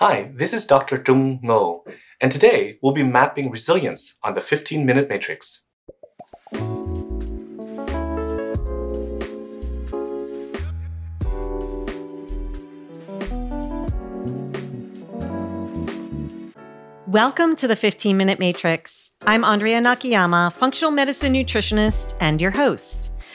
Hi, this is Dr. Trung Ngo, and today we'll be mapping resilience on the 15 minute matrix. Welcome to the 15 Minute Matrix. I'm Andrea Nakayama, functional medicine nutritionist and your host.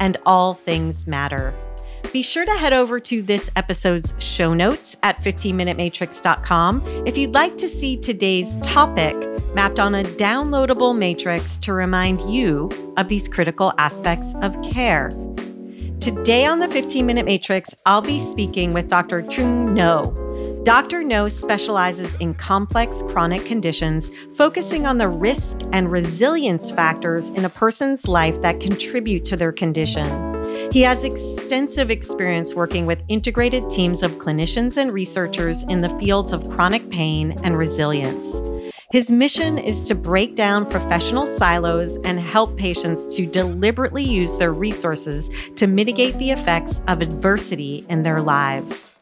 and all things matter. Be sure to head over to this episode's show notes at 15minutematrix.com if you'd like to see today's topic mapped on a downloadable matrix to remind you of these critical aspects of care. Today on the 15 Minute Matrix, I'll be speaking with Dr. Trung Ngo. Dr. Ngo specializes in complex chronic conditions, focusing on the risk and resilience factors in a person's life that contribute to their condition. He has extensive experience working with integrated teams of clinicians and researchers in the fields of chronic pain and resilience. His mission is to break down professional silos and help patients to deliberately use their resources to mitigate the effects of adversity in their lives.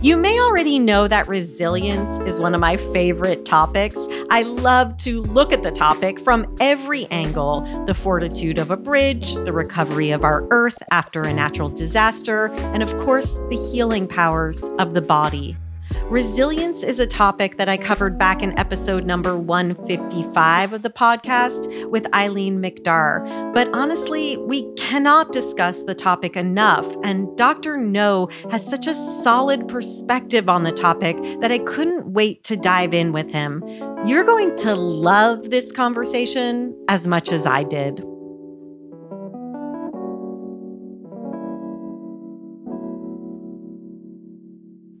You may already know that resilience is one of my favorite topics. I love to look at the topic from every angle the fortitude of a bridge, the recovery of our earth after a natural disaster, and of course, the healing powers of the body. Resilience is a topic that I covered back in episode number 155 of the podcast with Eileen McDargh. But honestly, we cannot discuss the topic enough. And Dr. Ngo has such a solid perspective on the topic that I couldn't wait to dive in with him. You're going to love this conversation as much as I did.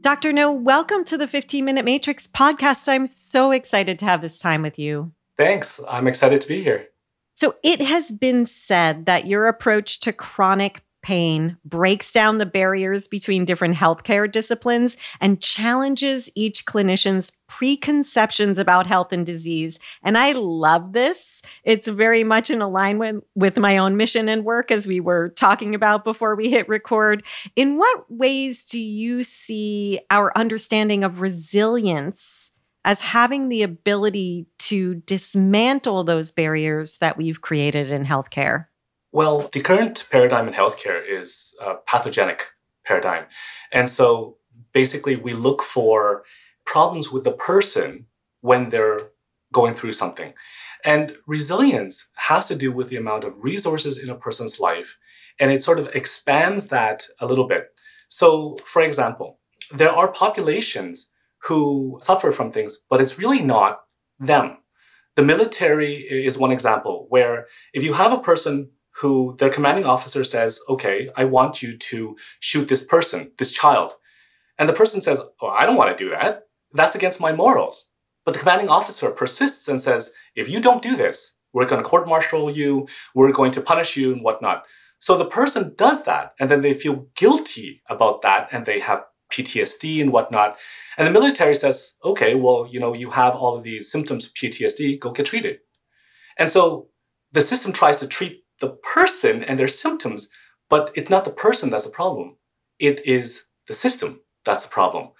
Dr. Ngo, welcome to the 15 Minute Matrix podcast. I'm so excited to have this time with you. Thanks. I'm excited to be here. So, it has been said that your approach to chronic pain breaks down the barriers between different healthcare disciplines and challenges each clinician's preconceptions about health and disease. And I love this. It's very much in alignment with my own mission and work, as we were talking about before we hit record. In what ways do you see our understanding of resilience? As having the ability to dismantle those barriers that we've created in healthcare? Well, the current paradigm in healthcare is a pathogenic paradigm. And so basically, we look for problems with the person when they're going through something. And resilience has to do with the amount of resources in a person's life. And it sort of expands that a little bit. So, for example, there are populations who suffer from things, but it's really not them. The military is one example where if you have a person who their commanding officer says, okay, I want you to shoot this person, this child. And the person says, oh, I don't want to do that. That's against my morals. But the commanding officer persists and says, if you don't do this, we're going to court martial you, we're going to punish you, and whatnot. So the person does that, and then they feel guilty about that, and they have PTSD and whatnot. And the military says, okay, well, you know, you have all of these symptoms of PTSD, go get treated. And so the system tries to treat the person and their symptoms, but it's not the person that's the problem. It is the system that's the problem.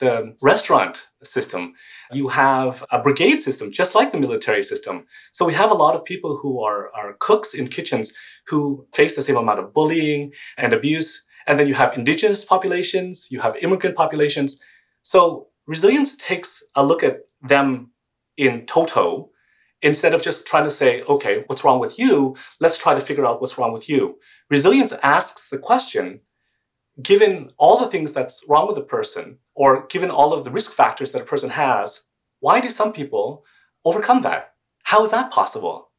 The restaurant system, you have a brigade system, just like the military system. So we have a lot of people who are, are cooks in kitchens who face the same amount of bullying and abuse. And then you have indigenous populations, you have immigrant populations. So resilience takes a look at them in toto instead of just trying to say, okay, what's wrong with you? Let's try to figure out what's wrong with you. Resilience asks the question, given all the things that's wrong with a person, or given all of the risk factors that a person has, why do some people overcome that? How is that possible?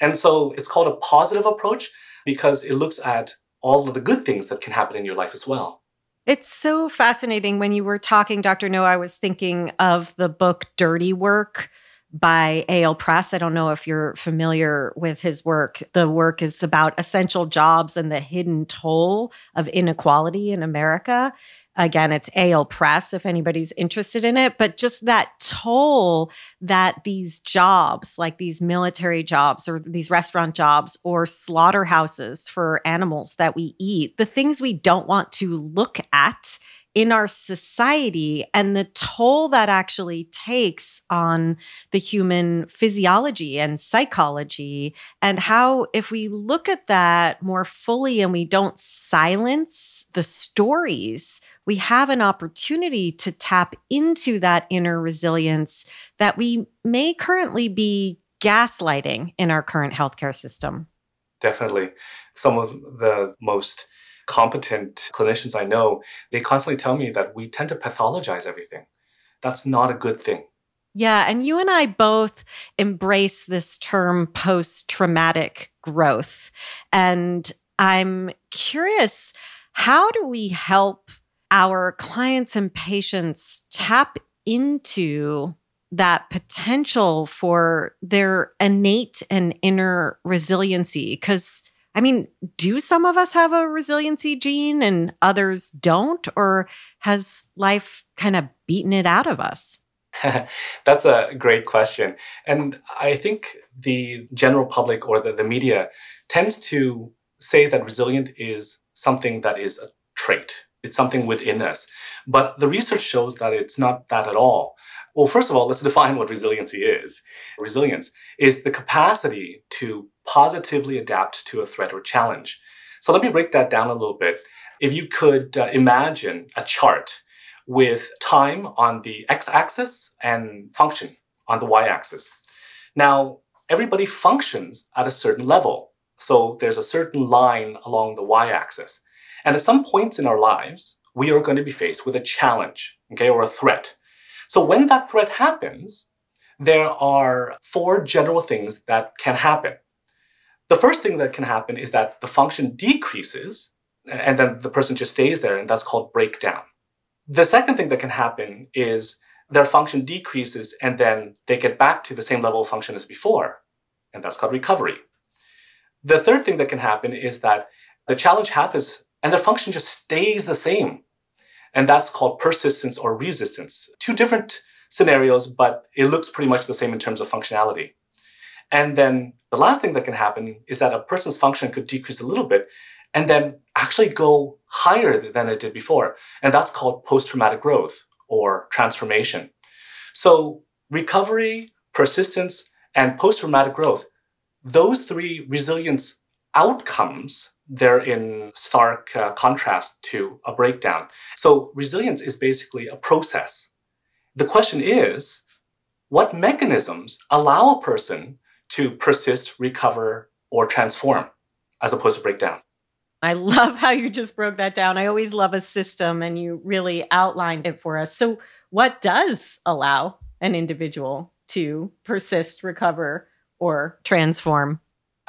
And so it's called a positive approach because it looks at all of the good things that can happen in your life as well. It's so fascinating. When you were talking, Dr. Ngo, I was thinking of the book Dirty Work by Eyal Press. I don't know if you're familiar with his work. The work is about essential jobs and the hidden toll of inequality in America. Again, it's Eyal Press if anybody's interested in it, but just that toll that these jobs, like these military jobs or these restaurant jobs or slaughterhouses for animals that we eat, the things we don't want to look at in our society and the toll that actually takes on the human physiology and psychology, and how, if we look at that more fully and we don't silence the stories, we have an opportunity to tap into that inner resilience that we may currently be gaslighting in our current healthcare system. Definitely. Some of the most competent clinicians I know, they constantly tell me that we tend to pathologize everything. That's not a good thing. Yeah. And you and I both embrace this term post traumatic growth. And I'm curious how do we help our clients and patients tap into that potential for their innate and inner resiliency? Because I mean, do some of us have a resiliency gene and others don't? Or has life kind of beaten it out of us? That's a great question. And I think the general public or the, the media tends to say that resilient is something that is a trait, it's something within us. But the research shows that it's not that at all. Well, first of all, let's define what resiliency is. Resilience is the capacity to positively adapt to a threat or challenge. So let me break that down a little bit. If you could uh, imagine a chart with time on the x axis and function on the y axis. Now, everybody functions at a certain level. So there's a certain line along the y axis. And at some points in our lives, we are going to be faced with a challenge, okay, or a threat. So when that threat happens, there are four general things that can happen. The first thing that can happen is that the function decreases and then the person just stays there, and that's called breakdown. The second thing that can happen is their function decreases and then they get back to the same level of function as before, and that's called recovery. The third thing that can happen is that the challenge happens and their function just stays the same, and that's called persistence or resistance. Two different scenarios, but it looks pretty much the same in terms of functionality. And then the last thing that can happen is that a person's function could decrease a little bit and then actually go higher than it did before. And that's called post traumatic growth or transformation. So, recovery, persistence, and post traumatic growth, those three resilience outcomes, they're in stark uh, contrast to a breakdown. So, resilience is basically a process. The question is what mechanisms allow a person to persist, recover, or transform as opposed to breakdown? I love how you just broke that down. I always love a system and you really outlined it for us. So, what does allow an individual to persist, recover, or transform?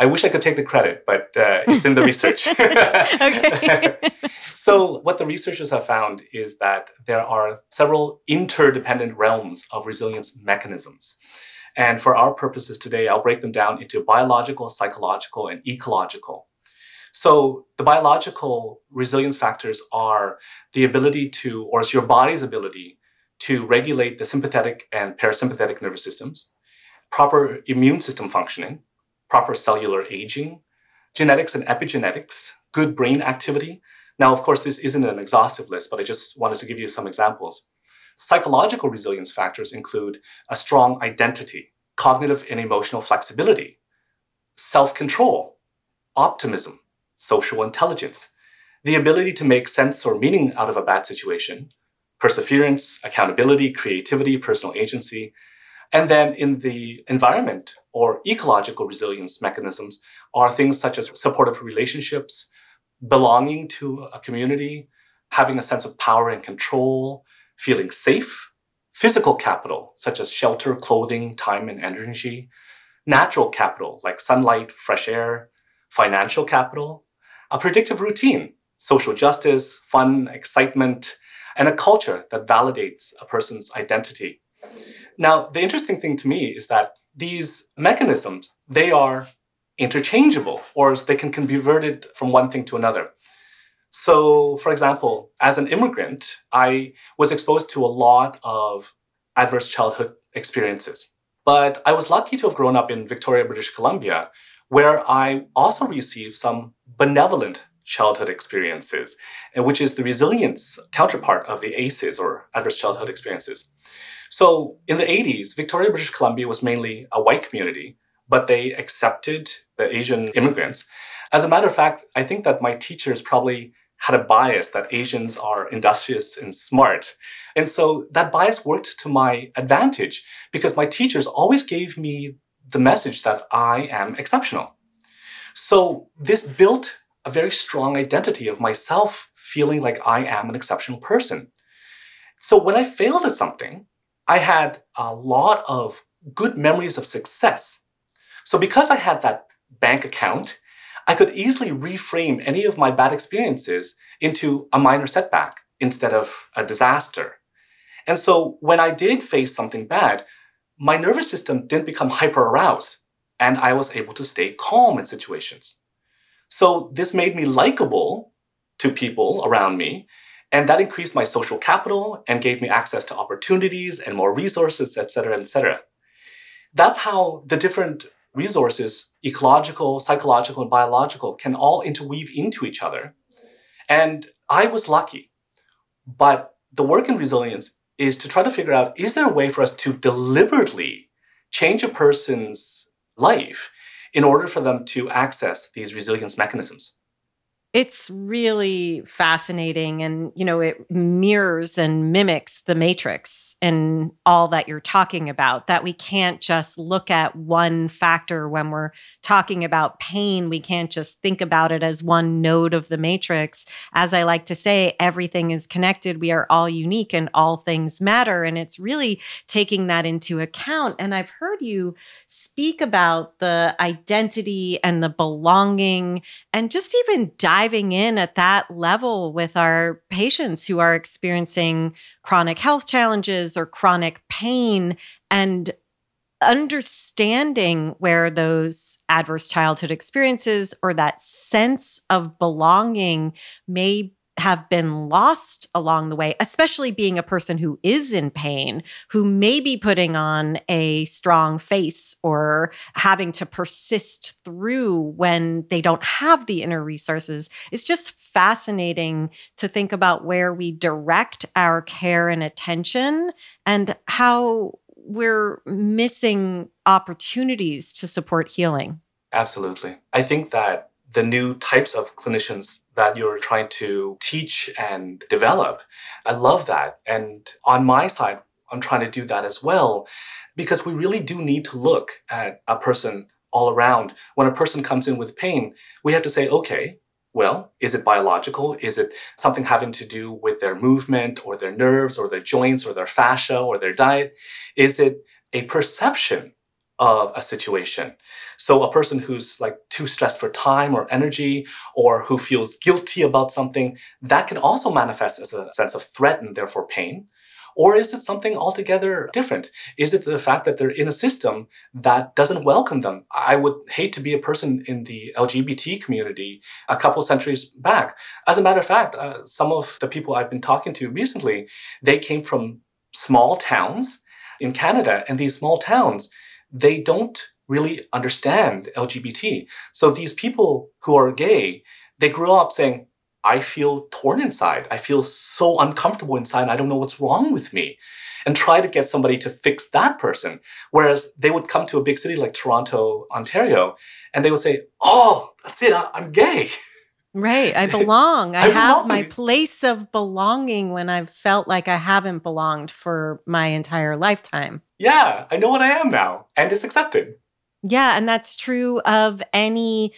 I wish I could take the credit, but uh, it's in the research. so, what the researchers have found is that there are several interdependent realms of resilience mechanisms. And for our purposes today, I'll break them down into biological, psychological, and ecological. So the biological resilience factors are the ability to, or it's your body's ability to regulate the sympathetic and parasympathetic nervous systems, proper immune system functioning, proper cellular aging, genetics and epigenetics, good brain activity. Now, of course, this isn't an exhaustive list, but I just wanted to give you some examples. Psychological resilience factors include a strong identity, cognitive and emotional flexibility, self control, optimism, social intelligence, the ability to make sense or meaning out of a bad situation, perseverance, accountability, creativity, personal agency. And then in the environment or ecological resilience mechanisms are things such as supportive relationships, belonging to a community, having a sense of power and control, feeling safe, physical capital, such as shelter, clothing, time, and energy, natural capital, like sunlight, fresh air, financial capital, a predictive routine, social justice, fun, excitement, and a culture that validates a person's identity. Now, the interesting thing to me is that these mechanisms, they are interchangeable or they can, be converted from one thing to another. So, for example, as an immigrant, I was exposed to a lot of adverse childhood experiences. But I was lucky to have grown up in Victoria, British Columbia, where I also received some benevolent childhood experiences, and which is the resilience counterpart of the ACEs or adverse childhood experiences. So in the 80s, Victoria, British Columbia was mainly a white community, but they accepted the Asian immigrants. As a matter of fact, I think that my teachers probably had a bias that Asians are industrious and smart. And so that bias worked to my advantage because my teachers always gave me the message that I am exceptional. So this built a very strong identity of myself feeling like I am an exceptional person. So when I failed at something, I had a lot of good memories of success. So because I had that bank account I could easily reframe any of my bad experiences into a minor setback instead of a disaster. And so when I did face something bad, my nervous system didn't become hyper aroused and I was able to stay calm in situations. So this made me likable to people around me and that increased my social capital and gave me access to opportunities and more resources, et cetera, et cetera. That's how the different resources, ecological, psychological, and biological, can all interweave into each other. And I was lucky. But the work in resilience is to try to figure out is there a way for us to deliberately change a person's life in order for them to access these resilience mechanisms? It's really fascinating and you know it mirrors and mimics the matrix and all that you're talking about that we can't just look at one factor when we're talking about pain. We can't just think about it as one node of the matrix. As I like to say everything is connected. We are all unique and all things matter and it's really taking that into account. And I've heard you speak about the identity and the belonging and just even dive diving in at that level with our patients who are experiencing chronic health challenges or chronic pain and understanding where those adverse childhood experiences or that sense of belonging may have been lost along the way, especially being a person who is in pain, who may be putting on a strong face or having to persist through when they don't have the inner resources. It's just fascinating to think about where we direct our care and attention and how we're missing opportunities to support healing. Absolutely. I think that the new types of clinicians that you're trying to teach and develop. I love that. And on my side, I'm trying to do that as well because we really do need to look at a person all around. When a person comes in with pain, we have to say, okay, well, is it biological? Is it something having to do with their movement or their nerves or their joints or their fascia or their diet? Is it a perception of a situation. So a person who's like too stressed for time or energy or who feels guilty about something, that can also manifest as a sense of threat and therefore pain. Or is it something altogether different? Is it the fact that they're in a system that doesn't welcome them? I would hate to be a person in the LGBT community a couple centuries back. As a matter of fact, uh, some of the people I've been talking to recently, they came from small towns in Canada, and these small towns, they don't really understand LGBT. So these people who are gay, they grew up saying, I feel torn inside. I feel so uncomfortable inside. I don't know what's wrong with me. And try to get somebody to fix that person. Whereas they would come to a big city like Toronto, Ontario, and they would say, Oh, that's it. I'm gay. Right. I belong. I, I have belong. my place of belonging when I've felt like I haven't belonged for my entire lifetime. Yeah, I know what I am now, and it's accepted. Yeah, and that's true of any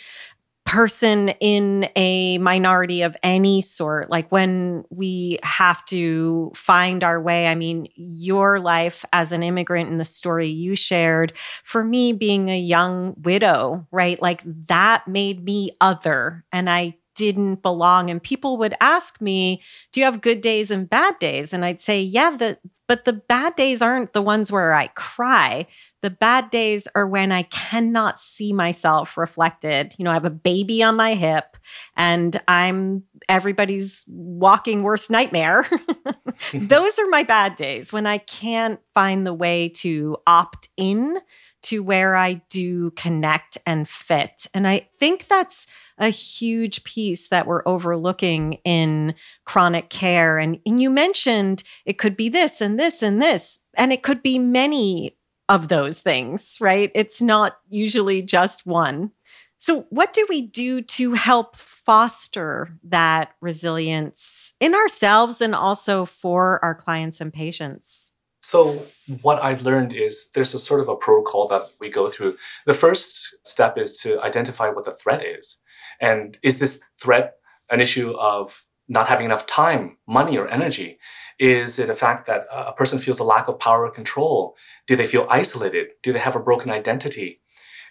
person in a minority of any sort like when we have to find our way i mean your life as an immigrant and the story you shared for me being a young widow right like that made me other and i didn't belong. And people would ask me, Do you have good days and bad days? And I'd say, Yeah, the, but the bad days aren't the ones where I cry. The bad days are when I cannot see myself reflected. You know, I have a baby on my hip and I'm everybody's walking worst nightmare. Those are my bad days when I can't find the way to opt in to where I do connect and fit. And I think that's a huge piece that we're overlooking in chronic care. And, and you mentioned it could be this and this and this, and it could be many of those things, right? It's not usually just one. So, what do we do to help foster that resilience in ourselves and also for our clients and patients? So, what I've learned is there's a sort of a protocol that we go through. The first step is to identify what the threat is. And is this threat an issue of not having enough time, money, or energy? Is it a fact that a person feels a lack of power or control? Do they feel isolated? Do they have a broken identity?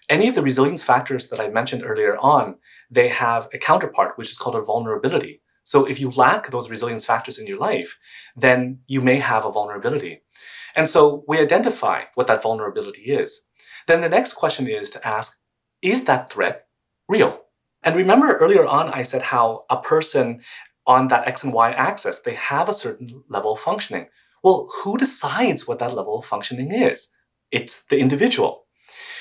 Any of the resilience factors that I mentioned earlier on, they have a counterpart, which is called a vulnerability. So if you lack those resilience factors in your life, then you may have a vulnerability. And so we identify what that vulnerability is. Then the next question is to ask, is that threat real? And remember earlier on, I said how a person on that X and Y axis, they have a certain level of functioning. Well, who decides what that level of functioning is? It's the individual.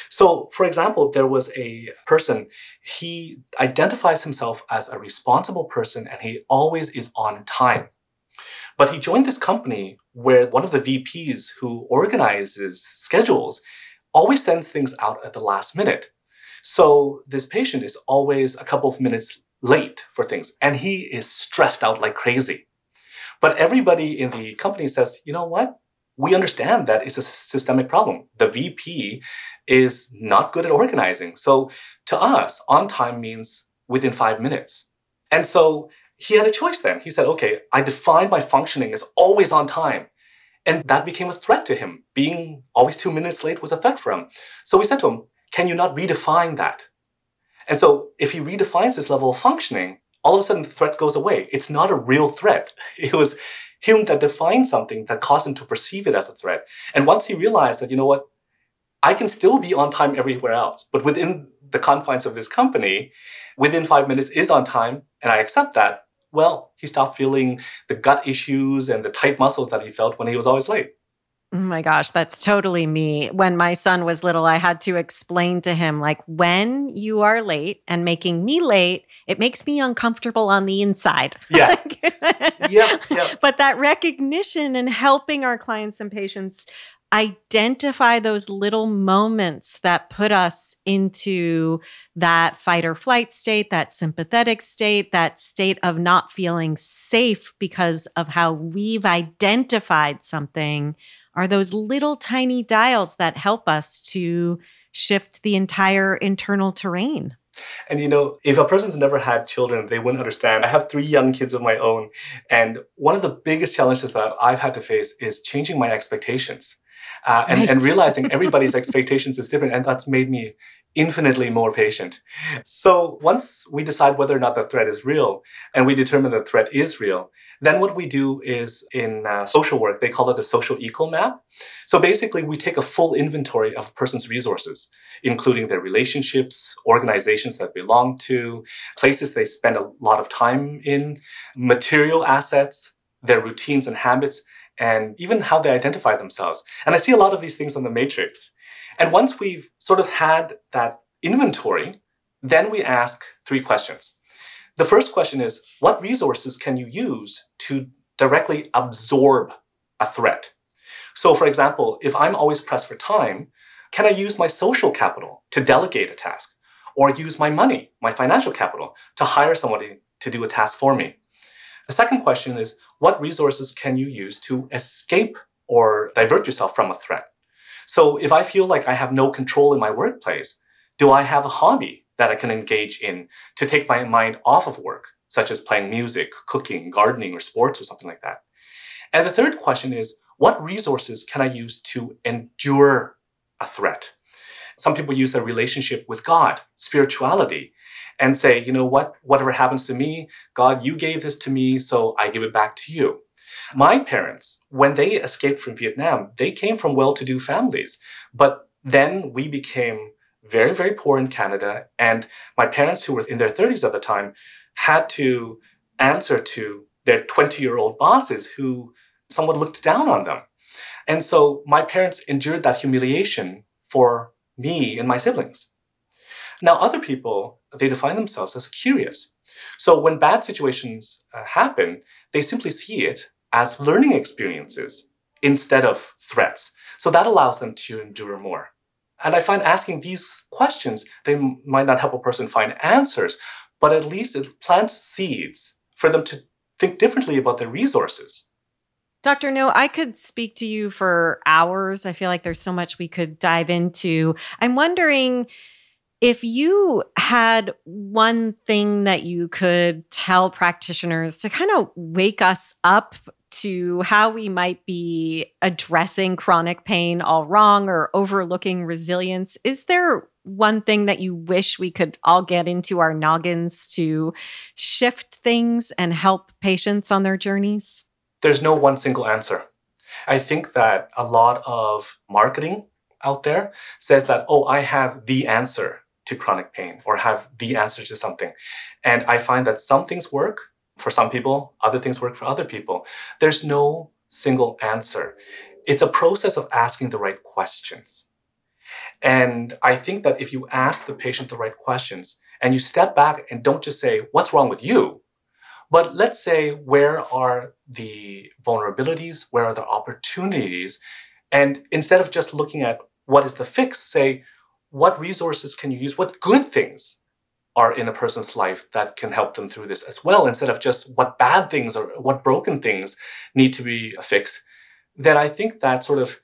So, for example, there was a person, he identifies himself as a responsible person and he always is on time. But he joined this company where one of the VPs who organizes schedules always sends things out at the last minute. So this patient is always a couple of minutes late for things and he is stressed out like crazy. But everybody in the company says, you know what? we understand that it's a systemic problem. The VP is not good at organizing. So to us, on time means within five minutes. And so he had a choice then. He said, okay, I define my functioning as always on time. And that became a threat to him. Being always two minutes late was a threat for him. So we said to him, can you not redefine that? And so if he redefines this level of functioning, all of a sudden the threat goes away. It's not a real threat. It was him that defined something that caused him to perceive it as a threat. And once he realized that, you know what, I can still be on time everywhere else, but within the confines of this company, within five minutes is on time, and I accept that, well, he stopped feeling the gut issues and the tight muscles that he felt when he was always late. Oh my gosh, that's totally me. When my son was little, I had to explain to him, like, when you are late and making me late, it makes me uncomfortable on the inside. Yeah. yeah, yeah. But that recognition and helping our clients and patients identify those little moments that put us into that fight or flight state, that sympathetic state, that state of not feeling safe because of how we've identified something are those little tiny dials that help us to shift the entire internal terrain. And you know, if a person's never had children, they wouldn't understand. I have three young kids of my own. And one of the biggest challenges that I've had to face is changing my expectations. Uh, and, right. and realizing everybody's expectations is different. And that's made me infinitely more patient. So once we decide whether or not the threat is real, and we determine the threat is real, then what we do is in uh, social work, they call it the social eco map. So basically, we take a full inventory of a person's resources, including their relationships, organizations that belong to, places they spend a lot of time in, material assets, their routines and habits, and even how they identify themselves. And I see a lot of these things on the matrix. And once we've sort of had that inventory, then we ask three questions. The first question is what resources can you use to directly absorb a threat? So, for example, if I'm always pressed for time, can I use my social capital to delegate a task? Or use my money, my financial capital, to hire somebody to do a task for me? The second question is what resources can you use to escape or divert yourself from a threat? So, if I feel like I have no control in my workplace, do I have a hobby that I can engage in to take my mind off of work, such as playing music, cooking, gardening, or sports, or something like that. And the third question is what resources can I use to endure a threat? some people use their relationship with God, spirituality, and say, you know what, whatever happens to me, God, you gave this to me, so I give it back to you. My parents, when they escaped from Vietnam, they came from well to do families. But then we became very, very poor in Canada. And my parents, who were in their 30s at the time, had to answer to their 20 year old bosses who somewhat looked down on them. And so my parents endured that humiliation for me and my siblings. Now, other people, they define themselves as curious. So when bad situations uh, happen, they simply see it as learning experiences instead of threats. So that allows them to endure more. And I find asking these questions, they might not help a person find answers, but at least it plants seeds for them to think differently about their resources. Dr. Ngo, I could speak to you for hours. I feel like there's so much we could dive into. I'm wondering if you had one thing that you could tell practitioners to kind of wake us up to how we might be addressing chronic pain all wrong or overlooking resilience, is there one thing that you wish we could all get into our noggins to shift things and help patients on their journeys? There's no one single answer. I think that a lot of marketing out there says that, oh, I have the answer to chronic pain or have the answer to something. And I find that some things work for some people, other things work for other people. There's no single answer. It's a process of asking the right questions. And I think that if you ask the patient the right questions and you step back and don't just say, What's wrong with you? But let's say, Where are the vulnerabilities? Where are the opportunities? And instead of just looking at what is the fix, say, What resources can you use? What good things are in a person's life that can help them through this as well, instead of just what bad things or what broken things need to be fixed, then I think that sort of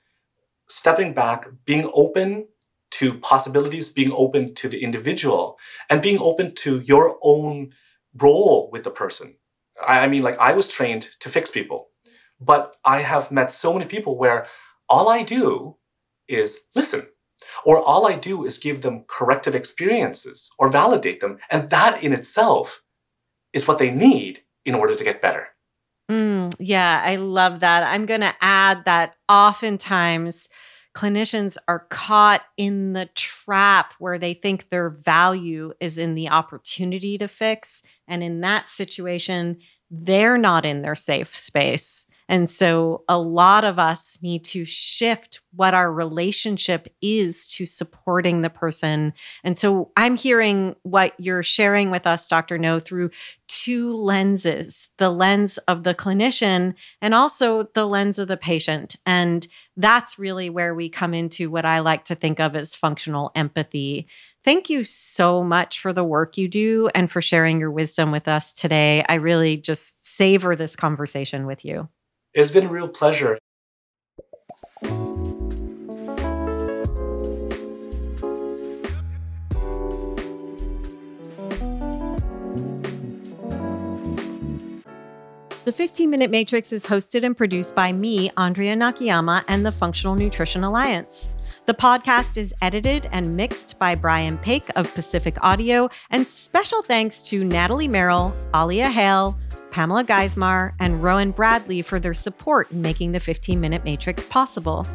stepping back, being open to possibilities, being open to the individual, and being open to your own role with the person. I mean, like I was trained to fix people, but I have met so many people where all I do is listen or all I do is give them corrective experiences or validate them. And that in itself is what they need in order to get better. Mm, yeah, I love that. I'm going to add that oftentimes clinicians are caught in the trap where they think their value is in the opportunity to fix. And in that situation, they're not in their safe space. And so a lot of us need to shift what our relationship is to supporting the person. And so I'm hearing what you're sharing with us, Dr. Ngo, through two lenses the lens of the clinician and also the lens of the patient. And that's really where we come into what I like to think of as functional empathy. Thank you so much for the work you do and for sharing your wisdom with us today. I really just savor this conversation with you. It's been a real pleasure. The 15 Minute Matrix is hosted and produced by me, Andrea Nakayama, and the Functional Nutrition Alliance. The podcast is edited and mixed by Brian Paik of Pacific Audio, and special thanks to Natalie Merrill, Alia Hale, Pamela Geismar, and Rowan Bradley for their support in making the 15 Minute Matrix possible.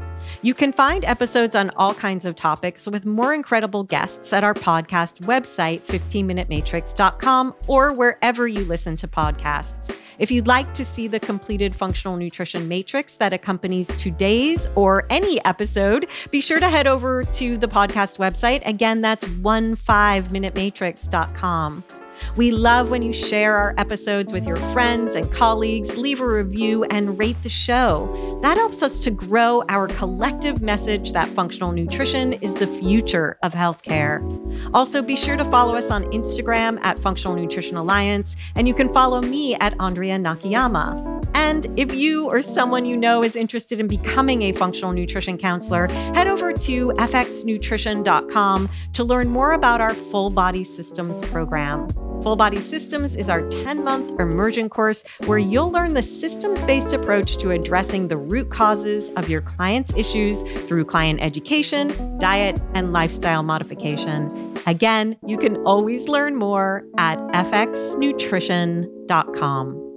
You can find episodes on all kinds of topics with more incredible guests at our podcast website, 15minutematrix.com, or wherever you listen to podcasts. If you'd like to see the completed functional nutrition matrix that accompanies today's or any episode, be sure to head over to the podcast website. Again, that's 15minutematrix.com. We love when you share our episodes with your friends and colleagues, leave a review, and rate the show. That helps us to grow our collective message that functional nutrition is the future of healthcare. Also, be sure to follow us on Instagram at Functional Nutrition Alliance, and you can follow me at Andrea Nakayama. And if you or someone you know is interested in becoming a functional nutrition counselor, head over to fxnutrition.com to learn more about our full body systems program. Full Body Systems is our 10 month immersion course where you'll learn the systems based approach to addressing the root causes of your client's issues through client education, diet, and lifestyle modification. Again, you can always learn more at fxnutrition.com.